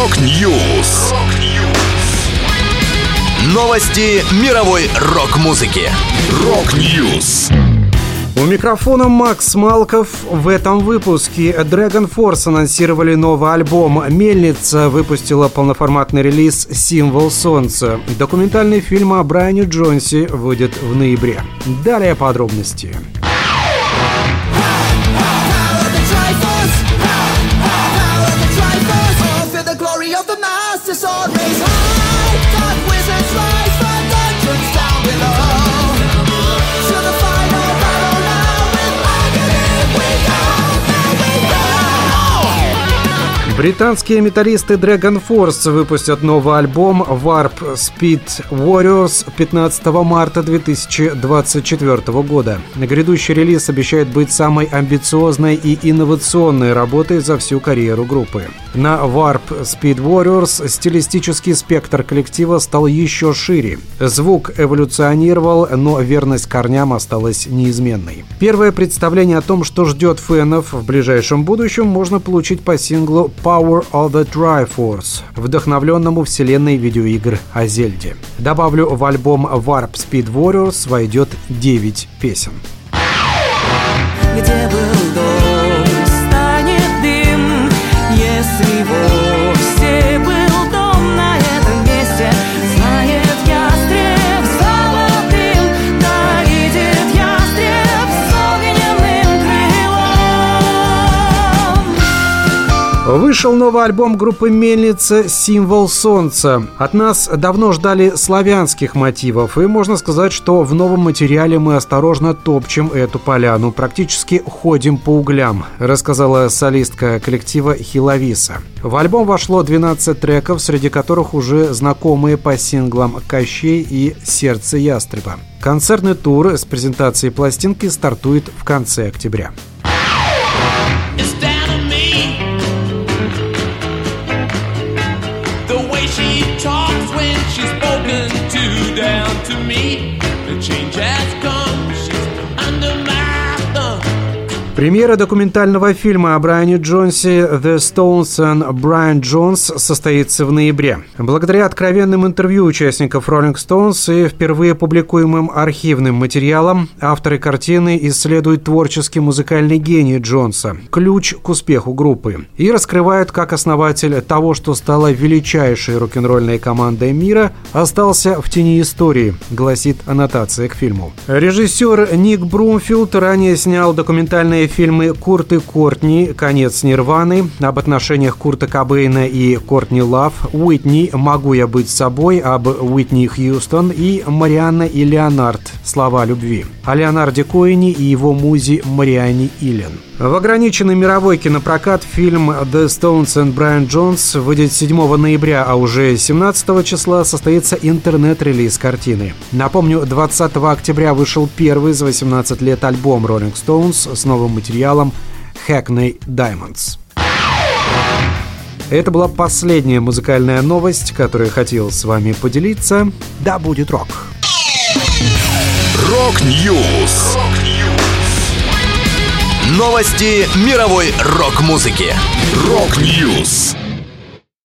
Rock News. Новости мировой рок-музыки. Rock News. У микрофона Макс Малков. В этом выпуске DragonForce анонсировали новый альбом. Мельница выпустила полноформатный релиз «Символ солнца». Документальный фильм о Брайане Джонсе выйдет в ноябре. Далее подробности. Британские металлисты Dragon Force выпустят новый альбом Warp Speed Warriors 15 марта 2024 года. Грядущий релиз обещает быть самой амбициозной и инновационной работой за всю карьеру группы. На Warp Speed Warriors стилистический спектр коллектива стал еще шире. Звук эволюционировал, но верность корням осталась неизменной. Первое представление о том, что ждет фенов в ближайшем будущем, можно получить по синглу Power of the Triforce, вдохновленному вселенной видеоигр о Зельде. Добавлю, в альбом Warp Speed Warriors войдет 9 песен. Вышел новый альбом группы «Мельница. Символ солнца». От нас давно ждали славянских мотивов, и можно сказать, что в новом материале мы осторожно топчем эту поляну, практически ходим по углям, рассказала солистка коллектива Хиловиса. В альбом вошло 12 треков, среди которых уже знакомые по синглам «Кощей» и «Сердце ястреба». Концертный тур с презентацией пластинки стартует в конце октября. To me. The change Премьера документального фильма о Брайане Джонсе «The Stones and Brian Jones» состоится в ноябре. Благодаря откровенным интервью участников Rolling Stones и впервые публикуемым архивным материалам, авторы картины исследуют творческий музыкальный гений Джонса, ключ к успеху группы, и раскрывают, как основатель того, что стало величайшей рок-н-ролльной командой мира, остался в тени истории, гласит аннотация к фильму. Режиссер Ник Брумфилд ранее снял документальные фильмы «Курт и Кортни», «Конец Нирваны», об отношениях Курта Кобейна и Кортни Лав, «Уитни. Могу я быть собой», об Уитни Хьюстон и «Марианна и Леонард. Слова любви», о Леонарде Коэне и его музе Мариане Илен. В ограниченный мировой кинопрокат фильм «The Stones and Brian Jones» выйдет 7 ноября, а уже 17 числа состоится интернет-релиз картины. Напомню, 20 октября вышел первый за 18 лет альбом Rolling Stones с новым материалом Hackney Diamonds. Это была последняя музыкальная новость, которую хотел с вами поделиться. Да будет рок! Rock News! Новости мировой рок-музыки. Rock News!